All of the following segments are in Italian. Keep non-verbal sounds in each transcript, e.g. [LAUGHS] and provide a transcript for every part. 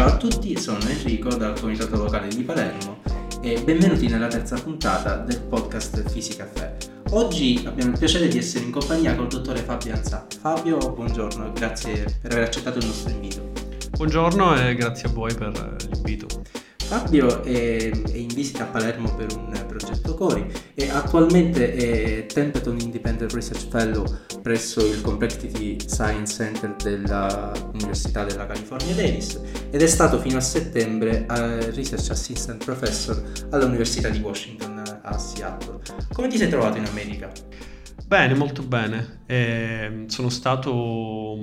Ciao a tutti, sono Enrico dal Comitato Locale di Palermo e benvenuti nella terza puntata del podcast Fisica Caffè. Oggi abbiamo il piacere di essere in compagnia col dottore Fabio Anzà. Fabio, buongiorno e grazie per aver accettato il nostro invito. Buongiorno e grazie a voi per l'invito. Fabio è, è, in visita a Palermo per un progetto CORI e attualmente è Templeton Independent Research Fellow presso il Complexity Science Center dell'Università della California Davis ed è stato fino a settembre Research Assistant Professor all'Università di Washington a Seattle. Come ti sei trovato in America? Bene, molto bene. Eh, sono stato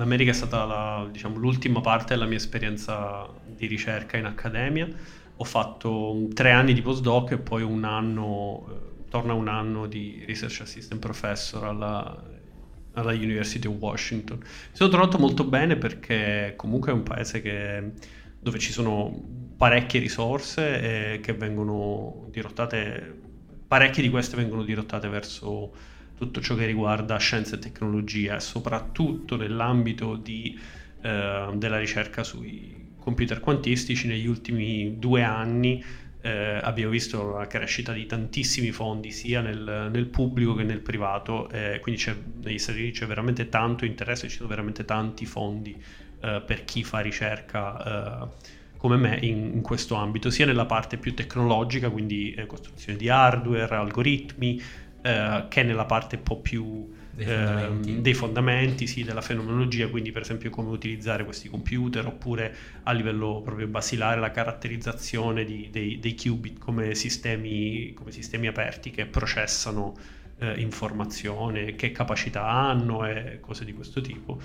l'America è stata la, diciamo, l'ultima parte della mia esperienza di ricerca in accademia. Ho fatto tre anni di postdoc e poi un anno, eh, torna un anno di Research Assistant Professor alla, alla University of Washington. Mi sono trovato molto bene perché comunque è un paese che, dove ci sono parecchie risorse e che vengono dirottate, parecchie di queste vengono dirottate verso tutto ciò che riguarda scienza e tecnologia soprattutto nell'ambito di, eh, della ricerca sui computer quantistici negli ultimi due anni eh, abbiamo visto la crescita di tantissimi fondi sia nel, nel pubblico che nel privato, eh, quindi negli Stati Uniti c'è veramente tanto interesse, ci sono veramente tanti fondi eh, per chi fa ricerca eh, come me in, in, questo ambito, sia nella parte più tecnologica, quindi eh, costruzione di hardware, algoritmi, eh, che nella parte un po' più dei fondamenti, eh, dei fondamenti sì, della fenomenologia, quindi per esempio come utilizzare questi computer oppure a livello proprio basilare la caratterizzazione di, dei, dei, qubit come sistemi, come sistemi aperti che processano eh, informazione, che capacità hanno e cose di questo tipo.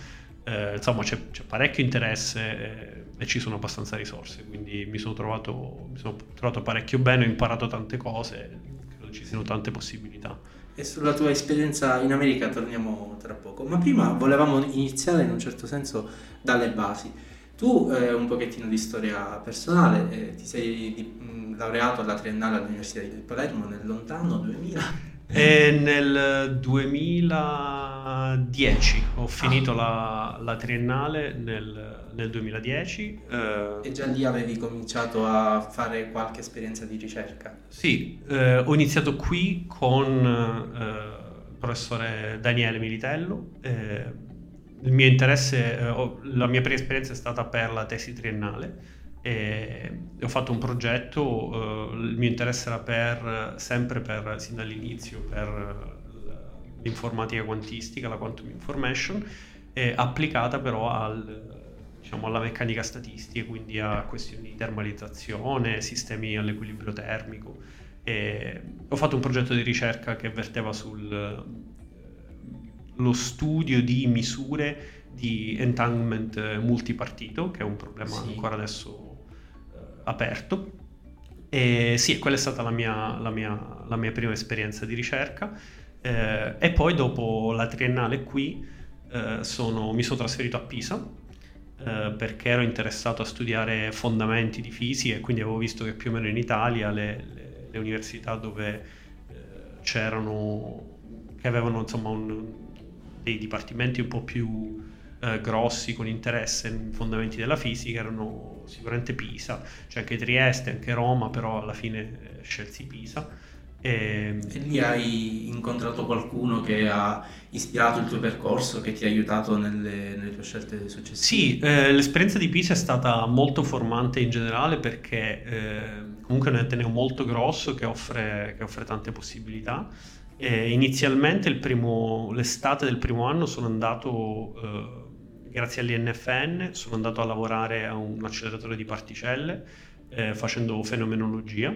Eh, insomma c'è, c'è, parecchio interesse eh, e ci sono abbastanza risorse, quindi mi sono, trovato, mi sono trovato parecchio bene, ho imparato tante cose, ci siano tante possibilità. E sulla tua esperienza in America torniamo tra poco, ma prima volevamo iniziare in un certo senso dalle basi. Tu eh, un pochettino di storia personale, eh, ti sei di, mh, laureato alla triennale all'Università di Palermo nel lontano 2000 e nel 2010 ho finito ah. la, la, triennale nel, nel 2010. Eh, e già lì avevi cominciato a fare qualche esperienza di ricerca? Sì, eh, ho iniziato qui con eh, il professore Daniele Militello. Eh, il mio interesse, eh, la mia prima esperienza è stata per la tesi triennale e ho fatto un progetto, eh, il mio interesse era per, sempre per, sin dall'inizio, per l'informatica quantistica, la quantum information, applicata però al, diciamo, alla meccanica statistica, quindi a questioni di termalizzazione, sistemi all'equilibrio termico. E ho fatto un progetto di ricerca che verteva sullo studio di misure di entanglement multipartito, che è un problema sì. ancora adesso aperto. E sì, quella è stata la mia, la mia, la mia prima esperienza di ricerca. Eh, e poi dopo la triennale qui eh, sono, mi sono trasferito a Pisa eh, perché ero interessato a studiare fondamenti di fisica e quindi avevo visto che più o meno in Italia le, le, le università dove eh, c'erano, che avevano insomma un, dei dipartimenti un po' più eh, grossi con interesse in fondamenti della fisica erano sicuramente Pisa, cioè anche Trieste, anche Roma, però alla fine scelsi Pisa. E... e... lì hai incontrato qualcuno che ha ispirato il tuo percorso, che ti ha aiutato nelle, nelle tue scelte successive? Sì, eh, l'esperienza di Pisa è stata molto formante in generale perché eh, comunque è un ateneo molto grosso che offre, che offre tante possibilità. E inizialmente primo, l'estate del primo anno sono andato eh, grazie all'INFN sono andato a lavorare a un acceleratore di particelle eh, facendo fenomenologia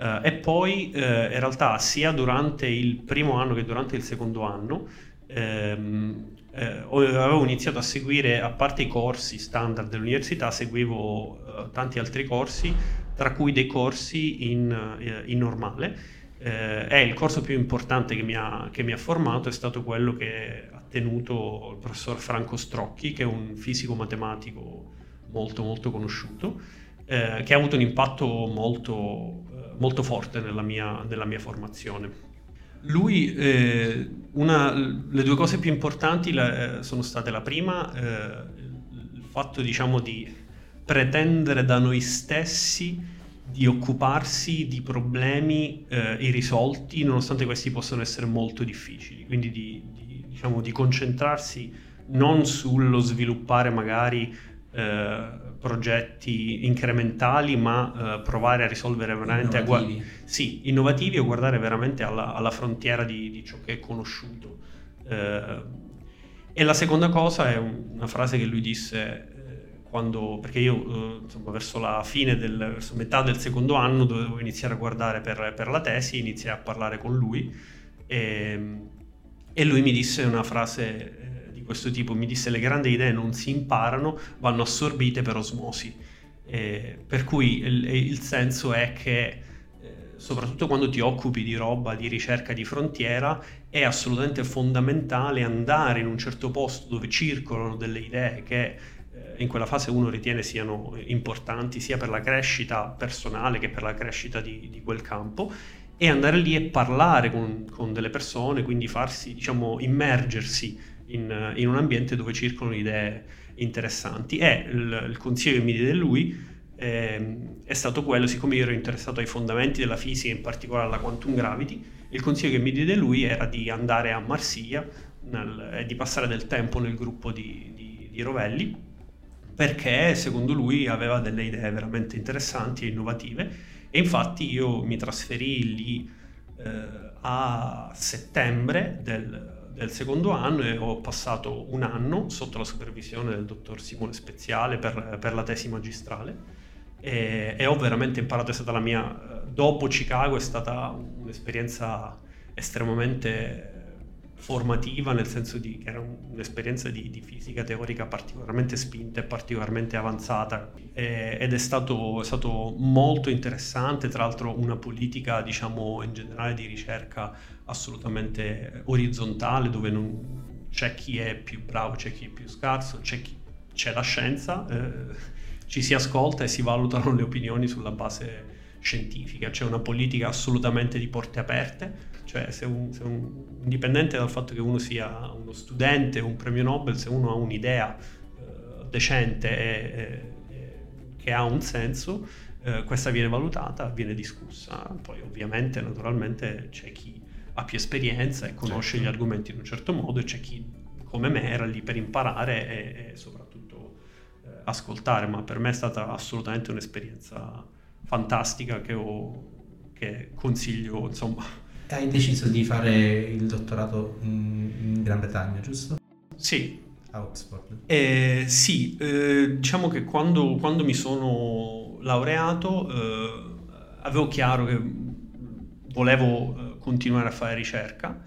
eh, e poi eh, in realtà sia durante il primo anno che durante il secondo anno ehm, eh, avevo iniziato a seguire, a parte i corsi standard dell'università, seguivo eh, tanti altri corsi, tra cui dei corsi in, in normale. Eh, è il corso più importante che mi, ha, che mi, ha, formato è stato quello che ha tenuto il professor Franco Strocchi, che è un fisico matematico molto molto conosciuto, eh, che ha avuto un impatto molto, eh, molto forte nella mia, nella mia, formazione. Lui, eh, una, le due cose più importanti la, eh, sono state la prima, eh, il fatto diciamo di pretendere da noi stessi di occuparsi di problemi eh, irrisolti, nonostante questi possano essere molto difficili, quindi di, di, diciamo, di concentrarsi non sullo sviluppare magari progetti incrementali, ma eh, provare a risolvere veramente innovativi. Gu- sì, innovativi o guardare veramente alla, alla frontiera di, di, ciò che è conosciuto. Eh, e la seconda cosa è una frase che lui disse quando, perché io eh, insomma, verso la fine del, verso metà del secondo anno dovevo iniziare a guardare per, per la tesi, iniziai a parlare con lui e, e lui mi disse una frase eh, questo tipo, mi disse le grandi idee non si imparano, vanno assorbite per osmosi. Eh, per cui il, il, senso è che eh, soprattutto quando ti occupi di roba di ricerca di frontiera è assolutamente fondamentale andare in un certo posto dove circolano delle idee che in quella fase uno ritiene siano importanti sia per la crescita personale che per la crescita di, di quel campo e andare lì e parlare con, con delle persone, quindi farsi, diciamo, immergersi in, in, un ambiente dove circolano idee interessanti. E il, il consiglio che mi diede lui eh, è stato quello, siccome io ero interessato ai fondamenti della fisica, in particolare alla quantum gravity, il consiglio che mi diede lui era di andare a Marsiglia e di passare del tempo nel gruppo di, di, di Rovelli perché secondo lui aveva delle idee veramente interessanti e innovative e infatti io mi trasferì lì eh, a settembre del, del, secondo anno e ho passato un anno sotto la supervisione del dottor Simone Speziale per, per la tesi magistrale. E, e, ho veramente imparato, è stata la mia, dopo Chicago è stata un'esperienza estremamente formativa, nel senso che era un'esperienza di, di, fisica teorica particolarmente spinta e particolarmente avanzata. E, ed è stato, è stato, molto interessante, tra l'altro una politica diciamo in generale di ricerca assolutamente orizzontale dove non, c'è chi è più bravo, c'è chi è più scarso, c'è, chi, c'è la scienza, eh, ci si ascolta e si valutano le opinioni sulla base scientifica, c'è una politica assolutamente di porte aperte cioè, se un, se un, indipendente dal fatto che uno sia uno studente o un premio Nobel, se uno ha un'idea eh, decente e, e, che ha un senso, eh, questa viene valutata, viene discussa. Poi, ovviamente, naturalmente, c'è chi ha più esperienza e conosce certo. gli argomenti in un certo modo, e c'è chi, come me, era lì per imparare e, e soprattutto eh, ascoltare. Ma per me è stata assolutamente un'esperienza fantastica che, ho, che consiglio, insomma hai deciso di fare il dottorato in, Gran Bretagna, giusto? Sì. A Oxford? Eh, sì, eh, diciamo che quando, quando, mi sono laureato eh, avevo chiaro che volevo eh, continuare a fare ricerca,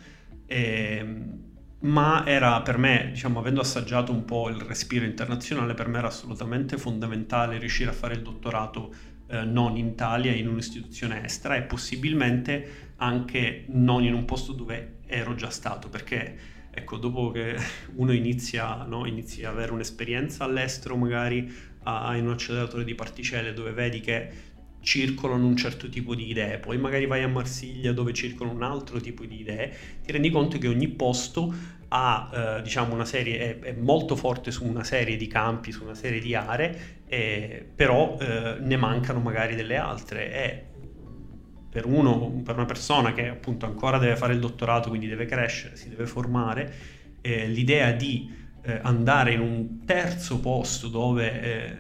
ehm, ma era per me, diciamo, avendo assaggiato un po' il respiro internazionale, per me era assolutamente fondamentale riuscire a fare il dottorato eh, non in Italia, in un'istituzione estera e possibilmente anche non in un posto dove ero già stato, perché ecco, dopo che [LAUGHS] uno inizia, no, inizia ad avere un'esperienza all'estero, magari in un acceleratore di particelle dove vedi che circolano un certo tipo di idee, poi magari vai a Marsiglia dove circolano un altro tipo di idee, ti rendi conto che ogni posto ha eh, diciamo una serie, è, è, molto forte su una serie di campi, su una serie di aree, eh, però eh, ne mancano magari delle altre. E per, uno, per una persona che appunto ancora deve fare il dottorato, quindi deve crescere, si deve formare, eh, l'idea di eh, andare in un terzo posto dove eh,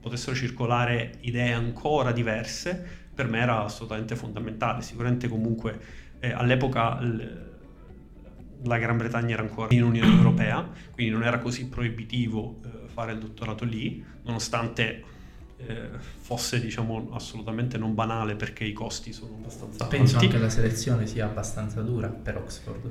potessero circolare idee ancora diverse, per me era assolutamente fondamentale. Sicuramente comunque eh, all'epoca l- la Gran Bretagna era ancora in Unione Europea, quindi non era così proibitivo eh, fare il dottorato lì, nonostante eh, fosse diciamo assolutamente non banale perché i costi sono abbastanza Penso alti. anche la selezione sia abbastanza dura per Oxford.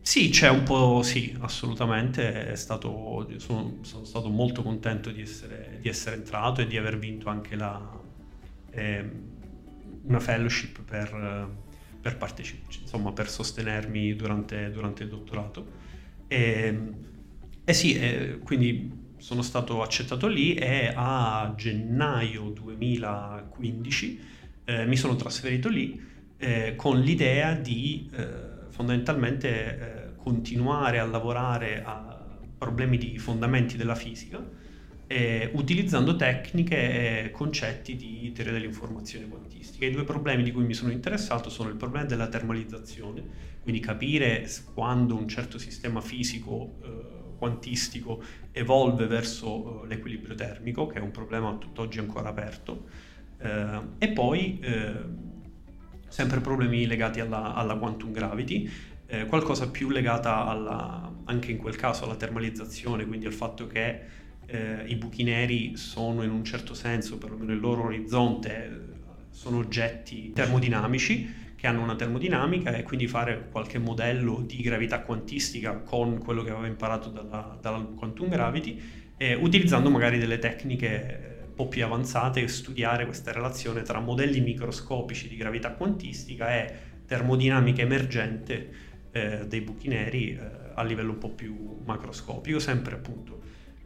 Sì, c'è un po', sì, assolutamente, stato, sono, sono, stato molto contento di essere, di essere, entrato e di aver vinto anche la, eh, una fellowship per, per, partecip- insomma, per sostenermi durante, durante, il dottorato. E, e sì, eh, quindi sono stato accettato lì e a gennaio 2015 eh, mi sono trasferito lì eh, con l'idea di eh, fondamentalmente eh, continuare a lavorare a problemi di fondamenti della fisica eh, utilizzando tecniche e concetti di teoria dell'informazione quantistica. I due problemi di cui mi sono interessato sono il problema della termalizzazione, quindi capire quando un certo sistema fisico quantistico evolve verso eh, l'equilibrio termico, che è un problema tutt'oggi ancora aperto, eh, e poi eh, sempre problemi legati alla, alla quantum gravity, eh, qualcosa più legata alla, anche in quel caso alla termalizzazione, quindi al fatto che eh, i buchi neri sono in un certo senso, perlomeno il loro orizzonte, sono oggetti termodinamici che hanno una termodinamica e quindi fare qualche modello di gravità quantistica con quello che aveva imparato dalla, dalla quantum gravity, eh, utilizzando magari delle tecniche un po' più avanzate studiare questa relazione tra modelli microscopici di gravità quantistica e termodinamica emergente eh, dei buchi neri eh, a livello un po' più macroscopico, sempre appunto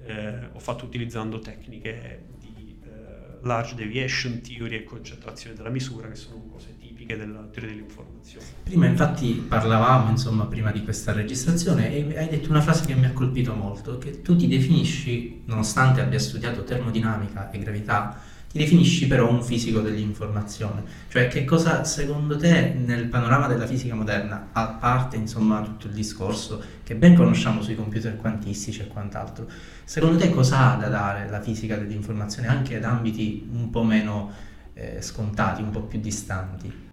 eh, ho fatto utilizzando tecniche di eh, large deviation theory e concentrazione della misura che sono cose tipiche della teoria dell'informazione. Prima infatti parlavamo, insomma, prima di questa registrazione e hai detto una frase che mi ha colpito molto, che tu ti definisci, nonostante abbia studiato termodinamica e gravità, ti definisci però un fisico dell'informazione, cioè che cosa secondo te nel panorama della fisica moderna, a parte insomma tutto il discorso che ben conosciamo sui computer quantistici e quant'altro, secondo te cosa ha da dare la fisica dell'informazione anche ad ambiti un po' meno eh, scontati, un po' più distanti?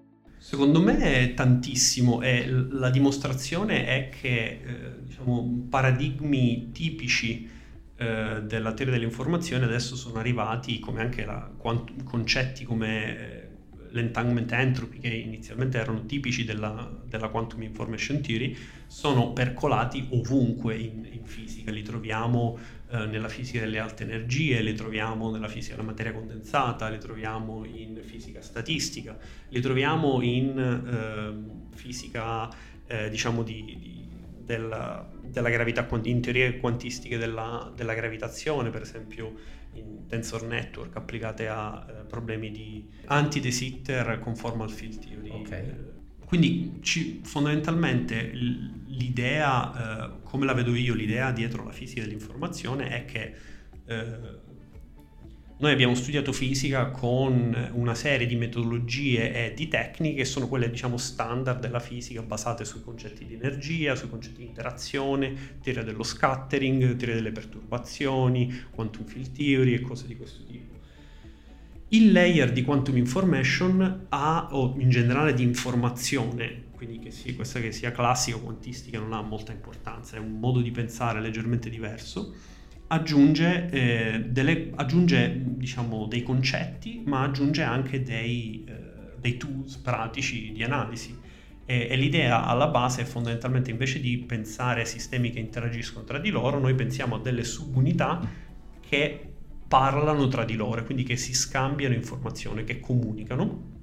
Secondo me è tantissimo e la dimostrazione è che eh, diciamo, paradigmi tipici eh, della teoria dell'informazione adesso sono arrivati come anche la, quant- concetti come eh, l'entanglement entropy che inizialmente erano tipici della, della, quantum information theory sono percolati ovunque in, in fisica, li troviamo eh, nella fisica delle alte energie, li troviamo nella fisica della materia condensata, li troviamo in fisica statistica, li troviamo in ehm, fisica eh, diciamo di, di della, della gravità, in teorie quantistiche della, della, gravitazione, per esempio in tensor network applicate a eh, problemi di anti-de Sitter conformal field theory. Okay. Quindi ci, fondamentalmente l'idea, eh, come la vedo io, l'idea dietro la fisica dell'informazione è che eh, noi abbiamo studiato fisica con una serie di metodologie e di tecniche che sono quelle diciamo standard della fisica basate sui concetti di energia, sui concetti di interazione, teoria dello scattering, teoria delle perturbazioni, quantum field theory e cose di questo tipo. Il layer di quantum information ha, o in generale di informazione, quindi che sia, questa che sia classica o quantistica non ha molta importanza, è un modo di pensare leggermente diverso aggiunge, eh, delle, aggiunge diciamo, dei concetti, ma aggiunge anche dei, eh, dei tools pratici di analisi. E, e, l'idea alla base è fondamentalmente invece di pensare a sistemi che interagiscono tra di loro, noi pensiamo a delle subunità che parlano tra di loro, quindi che si scambiano informazioni, che comunicano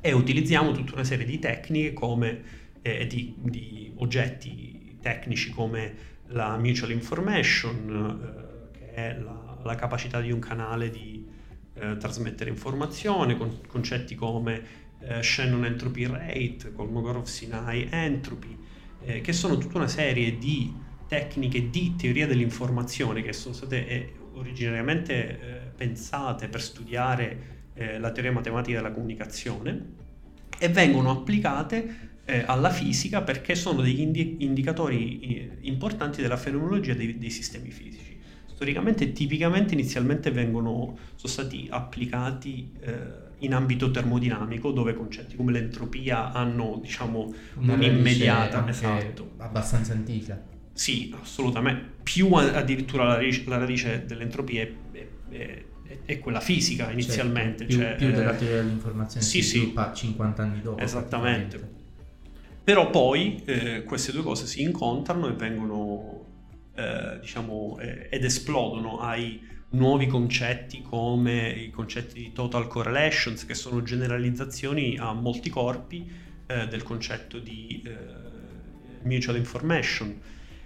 e utilizziamo tutta una serie di tecniche come eh, di, di oggetti tecnici come la mutual information, eh, è la, la capacità di un canale di eh, trasmettere informazione, con concetti come eh, Shannon Entropy Rate, Kolmogorov-Sinai Entropy, eh, che sono tutta una serie di tecniche di teoria dell'informazione che sono state eh, originariamente eh, pensate per studiare eh, la teoria matematica della comunicazione e vengono applicate alla fisica perché sono degli indi- indicatori importanti della fenomenologia dei, dei sistemi fisici storicamente tipicamente inizialmente vengono, sono stati applicati eh, in ambito termodinamico dove concetti come l'entropia hanno diciamo un'immediata esatto. abbastanza antica sì assolutamente più addirittura la radice, la radice dell'entropia è, è, è, quella fisica inizialmente più, cioè, più della teoria dell'informazione sì, sì. 50 anni dopo esattamente però poi eh, queste due cose si incontrano e vengono eh, diciamo, eh, ed esplodono ai nuovi concetti come i concetti di total correlations, che sono generalizzazioni a molti corpi eh, del concetto di eh, mutual information.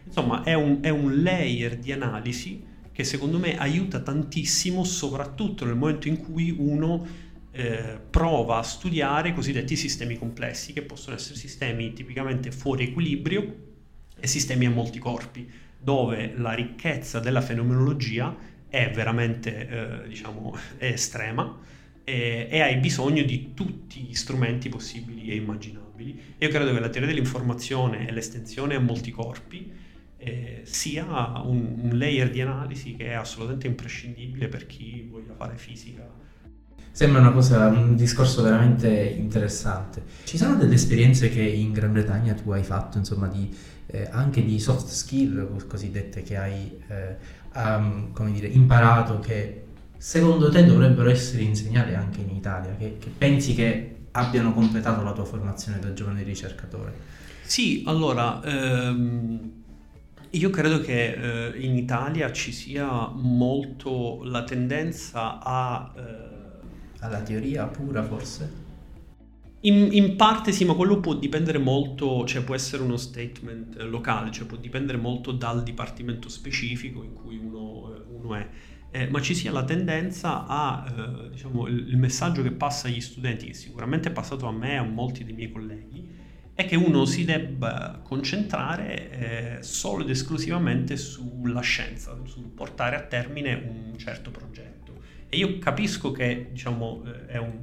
Insomma, è un, è un layer di analisi che secondo me aiuta tantissimo, soprattutto nel momento in cui uno eh, prova a studiare i cosiddetti sistemi complessi, che possono essere sistemi tipicamente fuori equilibrio e sistemi a molti corpi dove la ricchezza della fenomenologia è veramente eh, diciamo, [LAUGHS] è estrema e, e, hai bisogno di tutti gli strumenti possibili e immaginabili. Io credo che la teoria dell'informazione e l'estensione a molti corpi eh, sia un, un layer di analisi che è assolutamente imprescindibile per chi voglia fare fisica Sembra una cosa, un discorso veramente interessante. Ci sono delle esperienze che in Gran Bretagna tu hai fatto, insomma, di, eh, anche di soft skill cosiddette che hai eh, um, come dire, imparato che secondo te dovrebbero essere insegnate anche in Italia, che, che pensi che abbiano completato la tua formazione da giovane ricercatore? Sì, allora, ehm, io credo che eh, in Italia ci sia molto la tendenza a... Eh, alla teoria pura forse? In, in, parte sì, ma quello può dipendere molto, cioè può essere uno statement locale, cioè può dipendere molto dal dipartimento specifico in cui uno, eh, uno è. Eh, ma ci sia la tendenza a, eh, diciamo, il, il, messaggio che passa agli studenti, che sicuramente è passato a me e a molti dei miei colleghi, è che uno si debba concentrare eh, solo ed esclusivamente sulla scienza, sul portare a termine un certo progetto. E io capisco che, diciamo, eh, è un,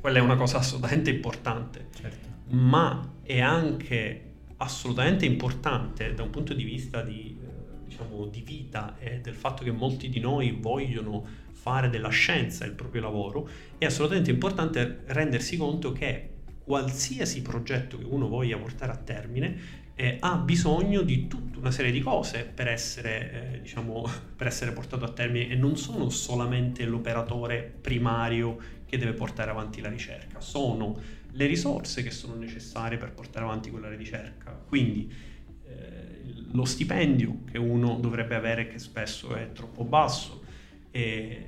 quella è una cosa assolutamente importante, certo. ma è anche assolutamente importante da un punto di vista di, eh, diciamo, di vita e del fatto che molti di noi vogliono fare della scienza il proprio lavoro, è assolutamente importante rendersi conto che qualsiasi progetto che uno voglia portare a termine eh, ha bisogno di tutta una serie di cose per essere, eh, diciamo, [LAUGHS] per essere portato a termine e non sono solamente l'operatore primario che deve portare avanti la ricerca, sono le risorse che sono necessarie per portare avanti quella ricerca. Quindi eh, lo stipendio che uno dovrebbe avere, che spesso è troppo basso, e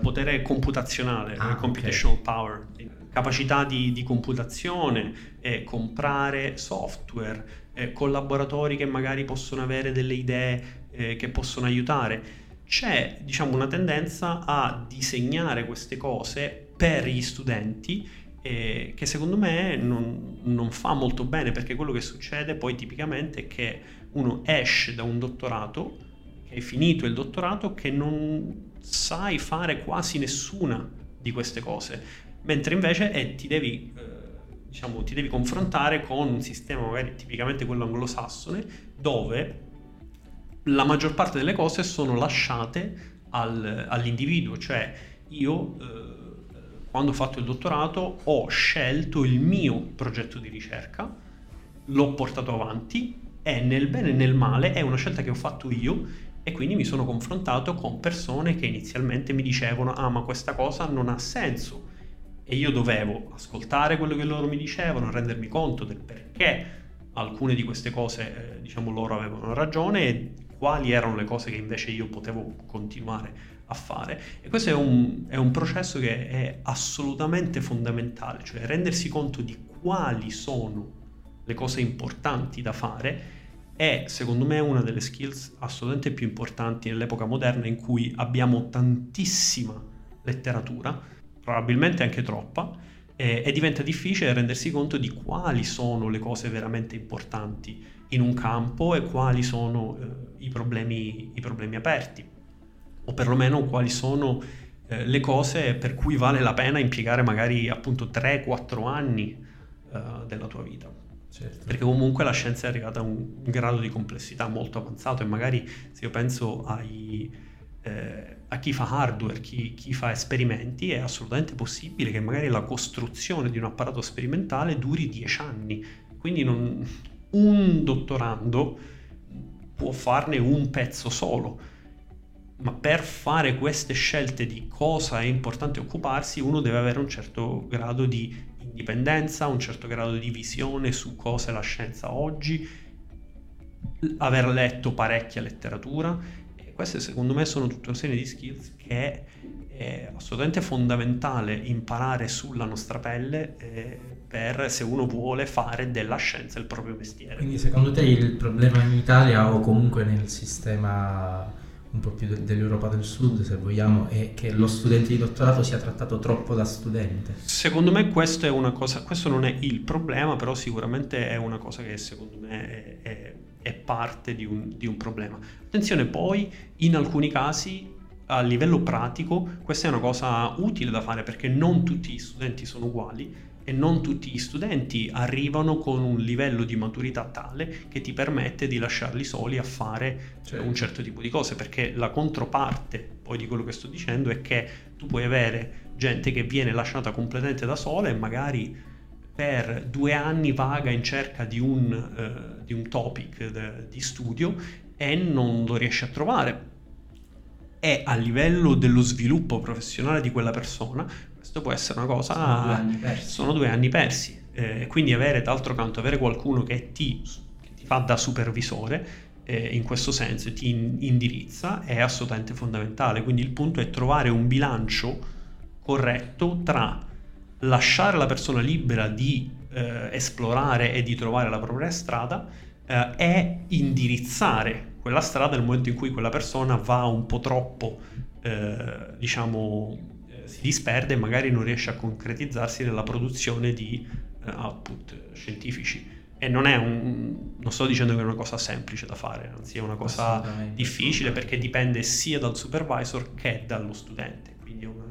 potere computazionale, ah, computational okay. power, capacità di, di computazione, eh, comprare software, eh, collaboratori che magari possono avere delle idee eh, che possono aiutare. C'è diciamo, una tendenza a disegnare queste cose per gli studenti eh, che secondo me non, non, fa molto bene perché quello che succede poi tipicamente è che uno esce da un dottorato, che hai finito il dottorato, che non sai fare quasi nessuna di queste cose, mentre invece eh, ti devi eh, diciamo, ti devi confrontare con un sistema magari tipicamente quello anglosassone dove la maggior parte delle cose sono lasciate al, all'individuo, cioè io eh, quando ho fatto il dottorato ho scelto il mio progetto di ricerca, l'ho portato avanti e nel bene e nel male è una scelta che ho fatto io e quindi mi sono confrontato con persone che inizialmente mi dicevano ah ma questa cosa non ha senso e io dovevo ascoltare quello che loro mi dicevano, rendermi conto del perché alcune di queste cose, eh, diciamo, loro avevano ragione e quali erano le cose che invece io potevo continuare a fare. E questo è un, è un processo che è assolutamente fondamentale, cioè rendersi conto di quali sono le cose importanti da fare è secondo me una delle skills assolutamente più importanti nell'epoca moderna in cui abbiamo tantissima letteratura probabilmente anche troppa, eh, e diventa difficile rendersi conto di quali sono le cose veramente importanti in un campo e quali sono eh, i, problemi, i, problemi, aperti, o perlomeno quali sono eh, le cose per cui vale la pena impiegare magari appunto 3-4 anni eh, della tua vita. Certo. Perché comunque la scienza è arrivata a un grado di complessità molto avanzato e magari se io penso ai, eh, a chi fa hardware, chi, chi, fa esperimenti, è assolutamente possibile che magari la costruzione di un apparato sperimentale duri dieci anni. Quindi non, un dottorando può farne un pezzo solo. Ma per fare queste scelte di cosa è importante occuparsi, uno deve avere un certo grado di indipendenza, un certo grado di visione su cosa è la scienza oggi, aver letto parecchia letteratura queste secondo me sono tutta una serie di skills che è assolutamente fondamentale imparare sulla nostra pelle eh, per se uno vuole fare della scienza il proprio mestiere. Quindi secondo te il problema in Italia o comunque nel sistema un po' più dell'Europa del Sud, se vogliamo, è che lo studente di dottorato sia trattato troppo da studente? Secondo me questo è una cosa, questo non è il problema, però sicuramente è una cosa che secondo me è, è, è parte di un, di un problema. Attenzione poi, in alcuni casi a livello pratico questa è una cosa utile da fare perché non tutti gli studenti sono uguali e non tutti gli studenti arrivano con un livello di maturità tale che ti permette di lasciarli soli a fare certo. un certo tipo di cose, perché la controparte poi di quello che sto dicendo è che tu puoi avere gente che viene lasciata completamente da sola e magari per due anni vaga in cerca di un, uh, di un topic de, di studio e non lo riesce a trovare. E a livello dello sviluppo professionale di quella persona, questo può essere una cosa... Sono due anni persi. Sono due anni persi. Eh, quindi avere, d'altro canto, avere qualcuno che ti, che ti fa da supervisore, eh, in questo senso, ti indirizza, è assolutamente fondamentale. Quindi il punto è trovare un bilancio corretto tra lasciare la persona libera di eh, esplorare e di trovare la propria strada eh, e indirizzare quella strada nel momento in cui quella persona va un po' troppo, eh, diciamo, si disperde e magari non riesce a concretizzarsi nella produzione di uh, output scientifici. E non è un. non sto dicendo che è una cosa semplice da fare, anzi è una cosa difficile perché dipende sia dal supervisor che dallo studente. Quindi è una,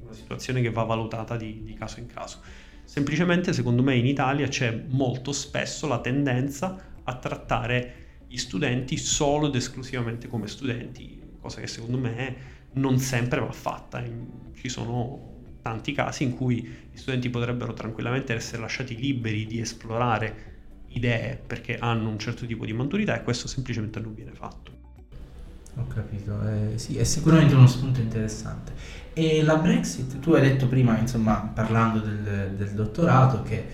una situazione che va valutata di, di caso in caso. Semplicemente, secondo me, in Italia c'è molto spesso la tendenza a trattare gli studenti solo ed esclusivamente come studenti, cosa che secondo me non sempre va fatta. Ci sono tanti casi in cui gli studenti potrebbero tranquillamente essere lasciati liberi di esplorare idee perché hanno un certo tipo di maturità e questo semplicemente non viene fatto. Ho capito, eh, sì, è sicuramente uno spunto interessante. E la Brexit, tu hai detto prima, insomma, parlando del, del dottorato, che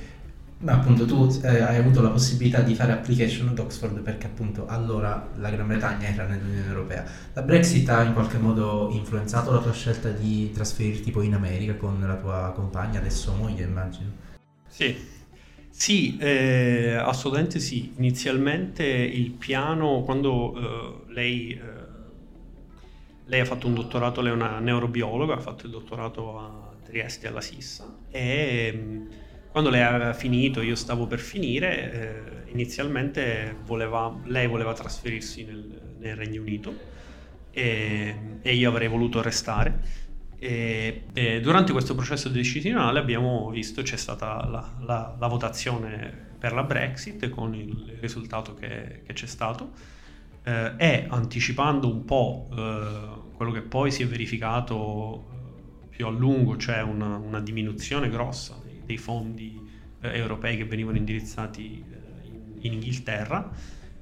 ma appunto tu eh, hai avuto la possibilità di fare application ad Oxford perché appunto allora la Gran Bretagna era nell'Unione Europea. La Brexit ha in qualche modo influenzato la tua scelta di trasferirti poi in America con la tua compagna, adesso moglie immagino? Sì, sì, eh, assolutamente sì. Inizialmente il piano, quando eh, lei, eh, lei, ha fatto un dottorato, lei è una neurobiologa, ha fatto il dottorato a Trieste alla Sissa e quando lei aveva finito, io stavo per finire, eh, inizialmente voleva, lei voleva trasferirsi nel, nel Regno Unito e, e, io avrei voluto restare. E, e durante questo processo decisionale abbiamo visto c'è stata la, la, la, votazione per la Brexit con il risultato che, che c'è stato eh, e anticipando un po' eh, quello che poi si è verificato eh, più a lungo, cioè una, una diminuzione grossa dei fondi eh, europei che venivano indirizzati eh, in, in, Inghilterra,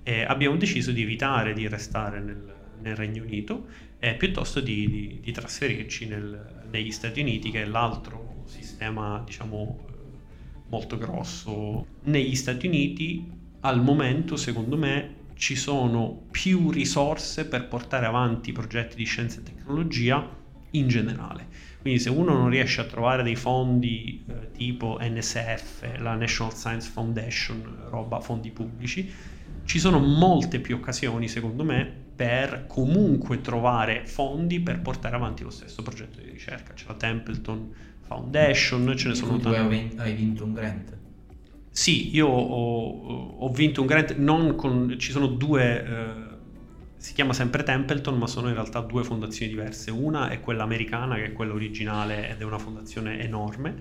eh, abbiamo deciso di evitare di restare nel, nel Regno Unito e piuttosto di, di, di trasferirci nel, negli Stati Uniti, che è l'altro sistema, diciamo, molto grosso. Negli Stati Uniti, al momento, secondo me, ci sono più risorse per portare avanti progetti di scienza e tecnologia in generale. Quindi se uno non riesce a trovare dei fondi eh, tipo NSF, la National Science Foundation, roba fondi pubblici, ci sono molte più occasioni, secondo me, per comunque trovare fondi per portare avanti lo stesso progetto di ricerca. C'è la Templeton Foundation, ce ne sono tante. hai vinto un grant? Sì, io ho, ho vinto un grant, con, ci sono due... Eh, si chiama sempre Templeton, ma sono in realtà due fondazioni diverse. Una è quella americana, che è quella originale ed è una fondazione enorme,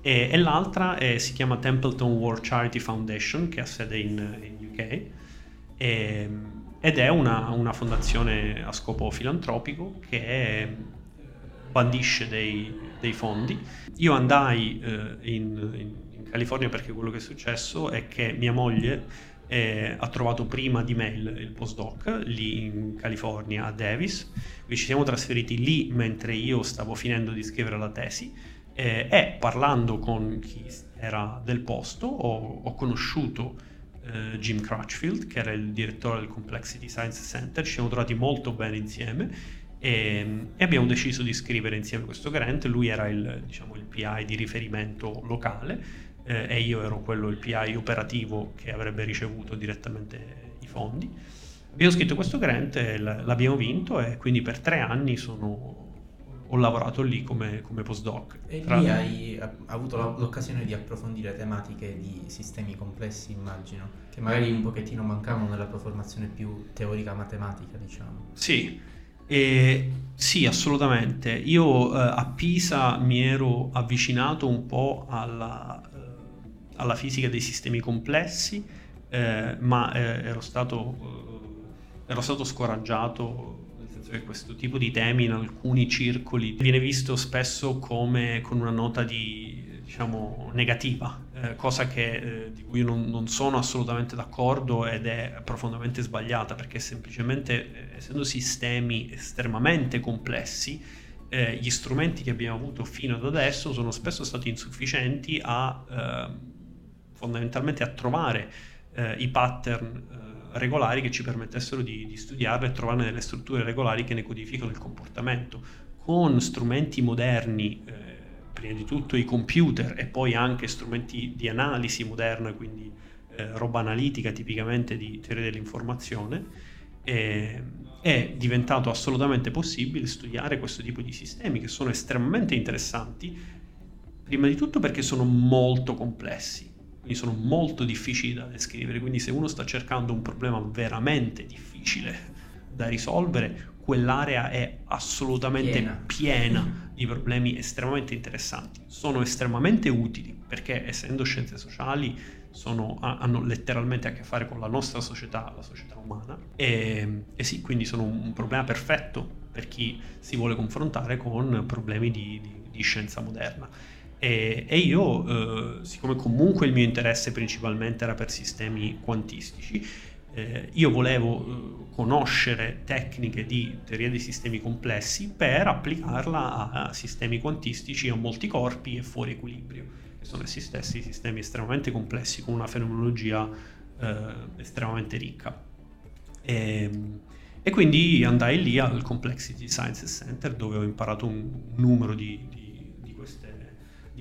e, e l'altra è, si chiama Templeton War Charity Foundation, che ha sede in, in UK, e, ed è una, una, fondazione a scopo filantropico che è, bandisce dei, dei, fondi. Io andai eh, in, in California perché quello che è successo è che mia moglie eh, ha trovato prima di me il, il, postdoc lì in California a Davis, ci siamo trasferiti lì mentre io stavo finendo di scrivere la tesi. Eh, e parlando con chi era del posto ho, ho conosciuto eh, Jim Crutchfield che era il direttore del Complexity Science Center, ci siamo trovati molto bene insieme e, e abbiamo deciso di scrivere insieme questo grant, lui era il, diciamo, il PI di riferimento locale eh, e io ero quello, il PI operativo che avrebbe ricevuto direttamente i fondi. Abbiamo scritto questo grant l'abbiamo vinto e quindi per tre anni sono, ho lavorato lì come, come postdoc. E Tra... lì hai avuto l'occasione di approfondire tematiche di sistemi complessi, immagino, che magari un pochettino mancavano nella tua formazione più teorica matematica, diciamo. Sì, e Sì, assolutamente. Io eh, a Pisa mi ero avvicinato un po' alla, eh, alla fisica dei sistemi complessi, eh, ma eh, ero stato, eh, ero stato scoraggiato nel senso che questo tipo di temi in alcuni circoli viene visto spesso come con una nota di diciamo, negativa, eh, cosa che, eh, di cui non, non, sono assolutamente d'accordo ed è profondamente sbagliata, perché semplicemente, eh, essendo sistemi estremamente complessi, gli strumenti che abbiamo avuto fino ad adesso sono spesso stati insufficienti a ehm, fondamentalmente a trovare eh, i pattern eh, regolari che ci permettessero di, di studiarle e trovarne delle strutture regolari che ne codificano il comportamento. Con strumenti moderni prima di tutto i computer e poi anche strumenti di analisi moderna, quindi eh, roba analitica tipicamente di teoria dell'informazione, eh, è diventato assolutamente possibile studiare questo tipo di sistemi che sono estremamente interessanti, prima di tutto perché sono molto complessi, quindi sono molto difficili da descrivere, quindi se uno sta cercando un problema veramente difficile da risolvere, quell'area è assolutamente piena. piena di problemi estremamente interessanti. Sono estremamente utili perché essendo scienze sociali sono, hanno letteralmente a che fare con la nostra società, la società umana e, e, sì, quindi sono un problema perfetto per chi si vuole confrontare con problemi di, di, di scienza moderna. E, e io, eh, siccome comunque il mio interesse principalmente era per sistemi quantistici, eh, io volevo eh, conoscere tecniche di teoria dei sistemi complessi per applicarla a, a sistemi quantistici a molti corpi e fuori equilibrio, che sono essi stessi sistemi estremamente complessi con una fenomenologia eh, estremamente ricca. E, ehm, e, quindi andai lì al Complexity Sciences Center dove ho imparato un numero di,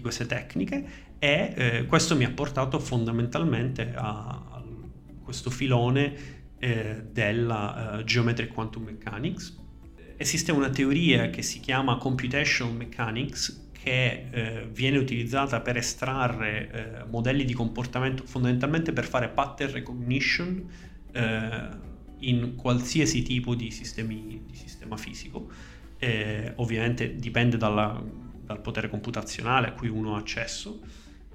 queste, tecniche e eh, questo mi ha portato fondamentalmente a, questo filone eh, della uh, Geometric Quantum Mechanics. Esiste una teoria che si chiama Computational Mechanics che eh, viene utilizzata per estrarre eh, modelli di comportamento fondamentalmente per fare pattern recognition eh, in qualsiasi tipo di, sistemi, di sistema fisico. Eh, ovviamente dipende dalla, dal potere computazionale a cui uno ha accesso.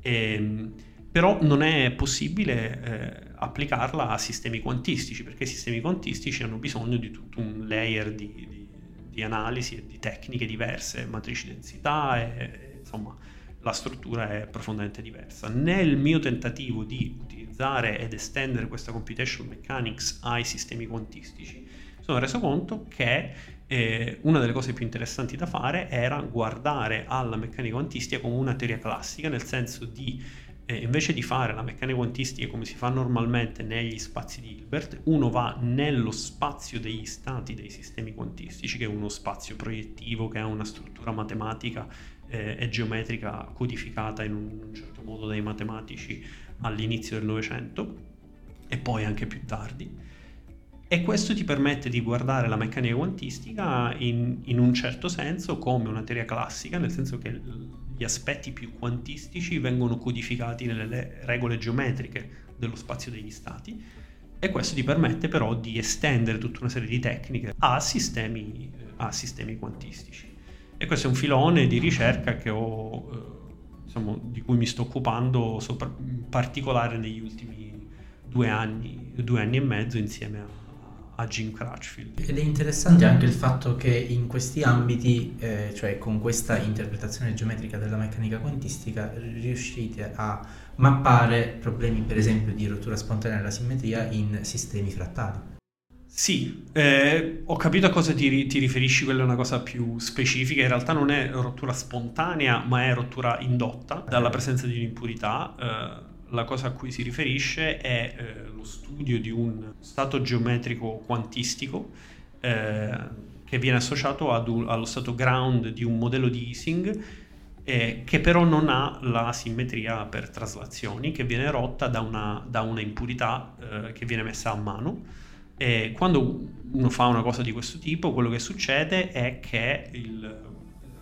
E, ehm, però non è possibile eh, applicarla a sistemi quantistici, perché i sistemi quantistici hanno bisogno di tutto un layer di, di, di analisi e di tecniche diverse, matrici densità e, insomma la struttura è profondamente diversa. Nel mio tentativo di utilizzare ed estendere questa computational mechanics ai sistemi quantistici, sono reso conto che eh, una delle cose più interessanti da fare era guardare alla meccanica quantistica come una teoria classica, nel senso di eh, invece di fare la meccanica quantistica come si fa normalmente negli spazi di Hilbert, uno va nello spazio degli stati dei sistemi quantistici, che è uno spazio proiettivo che ha una struttura matematica eh, e geometrica codificata in un certo modo dai matematici all'inizio del Novecento e poi anche più tardi. E questo ti permette di guardare la meccanica quantistica in, in un certo senso come una teoria classica, nel senso che gli aspetti più quantistici vengono codificati nelle regole geometriche dello spazio degli stati e questo ti permette però di estendere tutta una serie di tecniche a sistemi, a sistemi quantistici. E questo è un filone di ricerca ho, eh, diciamo, di cui mi sto occupando sopra, in particolare negli ultimi due anni, due anni e mezzo insieme a a Jim Crutchfield. Ed è interessante anche il fatto che in questi ambiti, eh, cioè con questa interpretazione geometrica della meccanica quantistica, riuscite a mappare problemi per esempio di rottura spontanea della simmetria in sistemi frattali. Sì, eh, ho capito a cosa ti, ti, riferisci, quella è una cosa più specifica, in realtà non è rottura spontanea, ma è rottura indotta dalla presenza di un'impurità. Eh, la cosa a cui si riferisce è eh, lo studio di un stato geometrico quantistico eh, che viene associato ad, allo stato ground di un modello di Ising eh, che però non ha la simmetria per traslazioni, che viene rotta da una, da una impurità eh, che viene messa a mano. E quando uno fa una cosa di questo tipo, quello che succede è che il,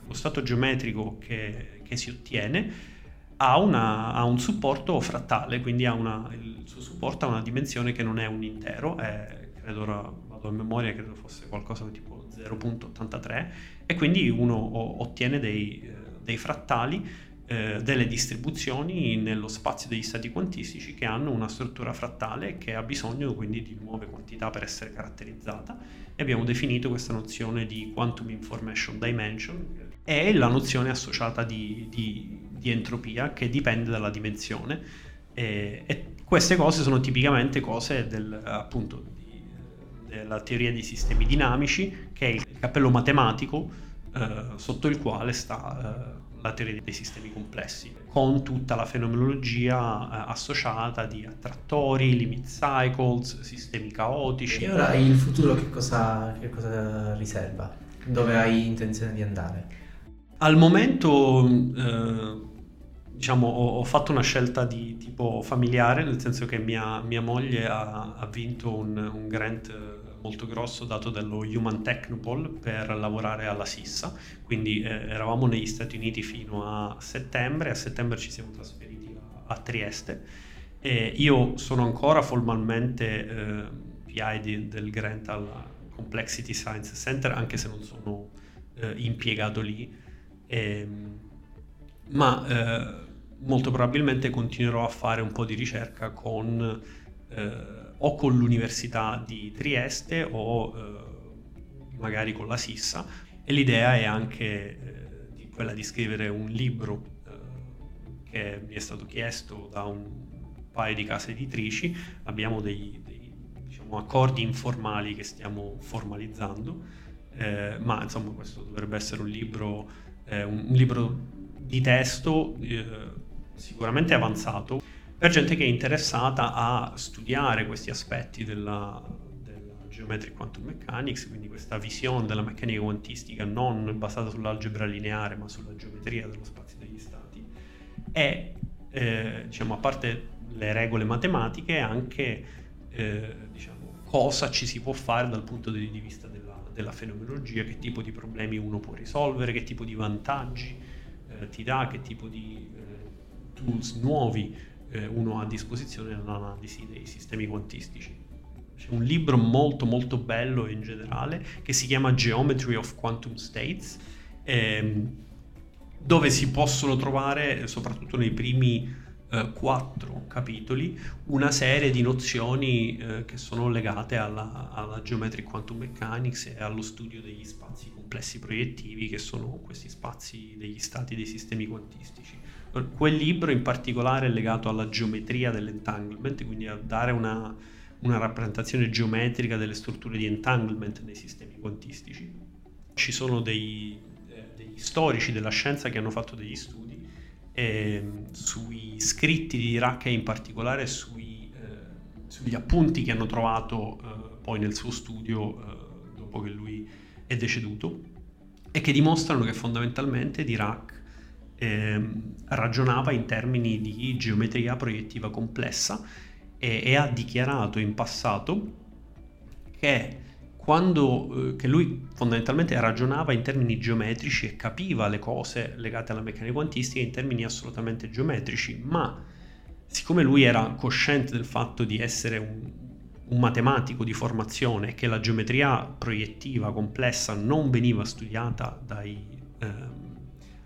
lo stato geometrico che, che si ottiene ha, una, ha, un supporto frattale, quindi una, il suo supporto ha una dimensione che non è un intero, è credo ora vado a memoria, credo fosse qualcosa tipo 0.83, e quindi uno ottiene dei, eh, dei frattali eh, delle distribuzioni nello spazio degli stati quantistici che hanno una struttura frattale che ha bisogno quindi di nuove quantità per essere caratterizzata e abbiamo definito questa nozione di quantum information dimension e la nozione associata di, di, di entropia che dipende dalla dimensione e, e, queste cose sono tipicamente cose del, appunto di, della teoria dei sistemi dinamici che è il cappello matematico eh, sotto il quale sta eh, la teoria dei sistemi complessi, con tutta la fenomenologia eh, associata di attrattori, limit cycles, sistemi caotici. E ora il futuro che cosa, che cosa riserva? Dove hai intenzione di andare? Al momento, eh, diciamo, ho, ho, fatto una scelta di tipo familiare, nel senso che mia, mia moglie ha, ha vinto un, un grant molto grosso dato dallo Human Technopole per lavorare alla Sissa, quindi eh, eravamo negli Stati Uniti fino a settembre, a settembre ci siamo trasferiti a, a Trieste. E io sono ancora formalmente eh, PI di, del grant al Complexity Science Center, anche se non sono eh, impiegato lì, e, ehm, ma eh, molto probabilmente continuerò a fare un po' di ricerca con eh, o con l'Università di Trieste o eh, magari con la Sissa. E l'idea è anche eh, quella di scrivere un libro eh, che mi è stato chiesto da un paio di case editrici, abbiamo dei, dei diciamo, accordi informali che stiamo formalizzando, eh, ma insomma questo dovrebbe essere un libro, eh, un, libro di testo eh, sicuramente avanzato per gente che è interessata a studiare questi aspetti della, della Geometric Quantum Mechanics, quindi questa visione della meccanica quantistica non basata sull'algebra lineare ma sulla geometria dello spazio degli stati. E eh, diciamo a parte le regole matematiche anche eh, diciamo, cosa ci si può fare dal punto di vista della, della, fenomenologia, che tipo di problemi uno può risolvere, che tipo di vantaggi eh, ti dà, che tipo di eh, tools nuovi eh, uno ha a disposizione nell'analisi dei sistemi quantistici. C'è un libro molto molto bello in generale che si chiama Geometry of Quantum States, ehm, dove si possono trovare, soprattutto nei primi eh, quattro capitoli, una serie di nozioni eh, che sono legate alla, alla Geometric Quantum Mechanics e allo studio degli spazi complessi proiettivi, che sono questi spazi degli stati dei sistemi quantistici. Quel libro in particolare è legato alla geometria dell'entanglement, quindi a dare una, una rappresentazione geometrica delle strutture di entanglement nei sistemi quantistici. Ci sono dei, eh, degli storici della scienza che hanno fatto degli studi eh, sui scritti di Dirac e in particolare sui, eh, sugli appunti che hanno trovato eh, poi nel suo studio eh, dopo che lui è deceduto e che dimostrano che fondamentalmente Dirac eh, ragionava in termini di geometria proiettiva complessa e, e ha dichiarato in passato che quando eh, che lui fondamentalmente ragionava in termini geometrici e capiva le cose legate alla meccanica quantistica in termini assolutamente geometrici, ma siccome lui era cosciente del fatto di essere un, un matematico di formazione e che la geometria proiettiva complessa non veniva studiata dai, eh,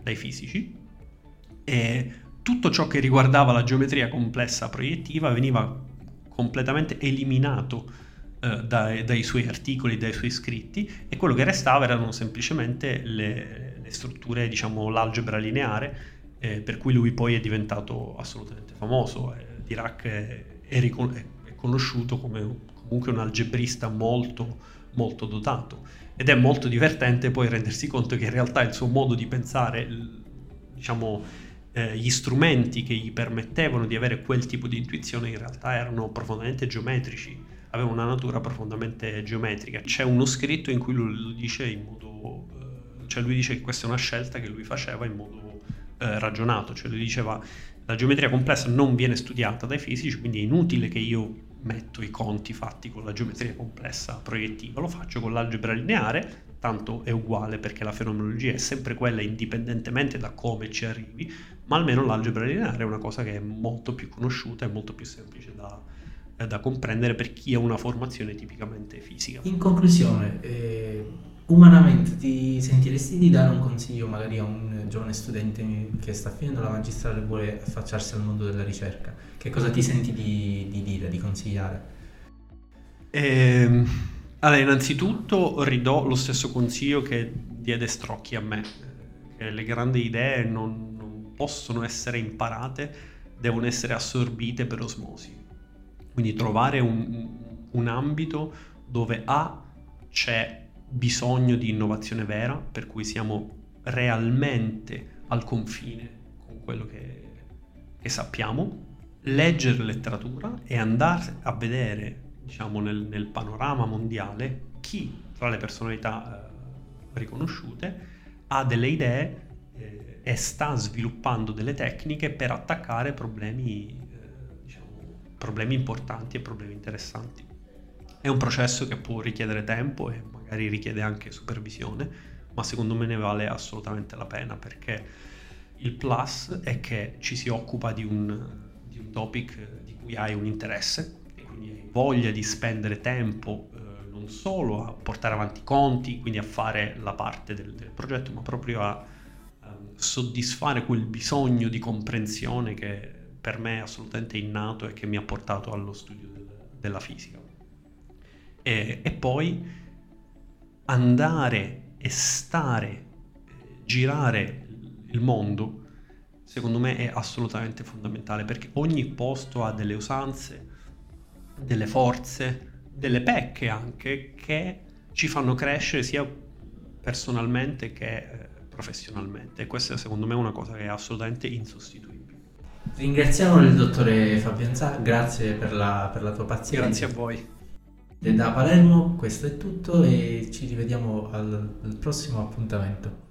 dai fisici, e tutto ciò che riguardava la geometria complessa proiettiva veniva completamente eliminato eh, dai, dai, suoi articoli, dai suoi scritti e quello che restava erano semplicemente le, le strutture, diciamo l'algebra lineare, eh, per cui lui poi è diventato assolutamente famoso. Eh, Dirac è, è, ricon- è conosciuto come comunque un algebrista molto, molto dotato ed è molto divertente poi rendersi conto che in realtà il suo modo di pensare, diciamo, eh, gli strumenti che gli permettevano di avere quel tipo di intuizione in realtà erano profondamente geometrici, avevano una natura profondamente geometrica. C'è uno scritto in cui lui dice in modo, eh, cioè lui dice che questa è una scelta che lui faceva in modo eh, ragionato, cioè lui diceva la geometria complessa non viene studiata dai fisici, quindi è inutile che io metto i conti fatti con la geometria complessa proiettiva, lo faccio con l'algebra lineare, tanto è uguale perché la fenomenologia è sempre quella indipendentemente da come ci arrivi, ma almeno l'algebra lineare è una cosa che è molto più conosciuta e molto più semplice da, da comprendere per chi ha una formazione tipicamente fisica. In conclusione, eh, umanamente ti sentiresti di dare un consiglio magari a un giovane studente che sta finendo la magistrale e vuole affacciarsi al mondo della ricerca? Che cosa ti senti di, di dire, di consigliare? Eh, allora, innanzitutto ridò lo stesso consiglio che diede Strocchi a me, che le grandi idee non, non possono essere imparate, devono essere assorbite per osmosi. Quindi trovare un, un ambito dove A c'è bisogno di innovazione vera, per cui siamo realmente al confine con quello che, che sappiamo, leggere letteratura e andare a vedere, diciamo, nel, nel panorama mondiale chi tra le personalità eh, riconosciute ha delle idee eh, e sta sviluppando delle tecniche per attaccare problemi, problemi importanti e problemi interessanti. È un processo che può richiedere tempo e magari richiede anche supervisione, ma secondo me ne vale assolutamente la pena perché il plus è che ci si occupa di un, di un topic di cui hai un interesse e quindi hai voglia di spendere tempo eh, non solo a portare avanti i conti, quindi a fare la parte del, del progetto, ma proprio a um, soddisfare quel bisogno di comprensione che per me assolutamente innato e che mi ha portato allo studio del, della fisica. E, e poi andare e stare, eh, girare il mondo, secondo me è assolutamente fondamentale perché ogni posto ha delle usanze, delle forze, delle pecche anche che ci fanno crescere sia personalmente che eh, professionalmente questa secondo me è una cosa che è assolutamente insostituibile. Ringraziamo il dottore Fabianza, grazie per la, per la tua pazienza. Grazie a voi. E da Palermo questo è tutto e ci rivediamo al, al prossimo appuntamento.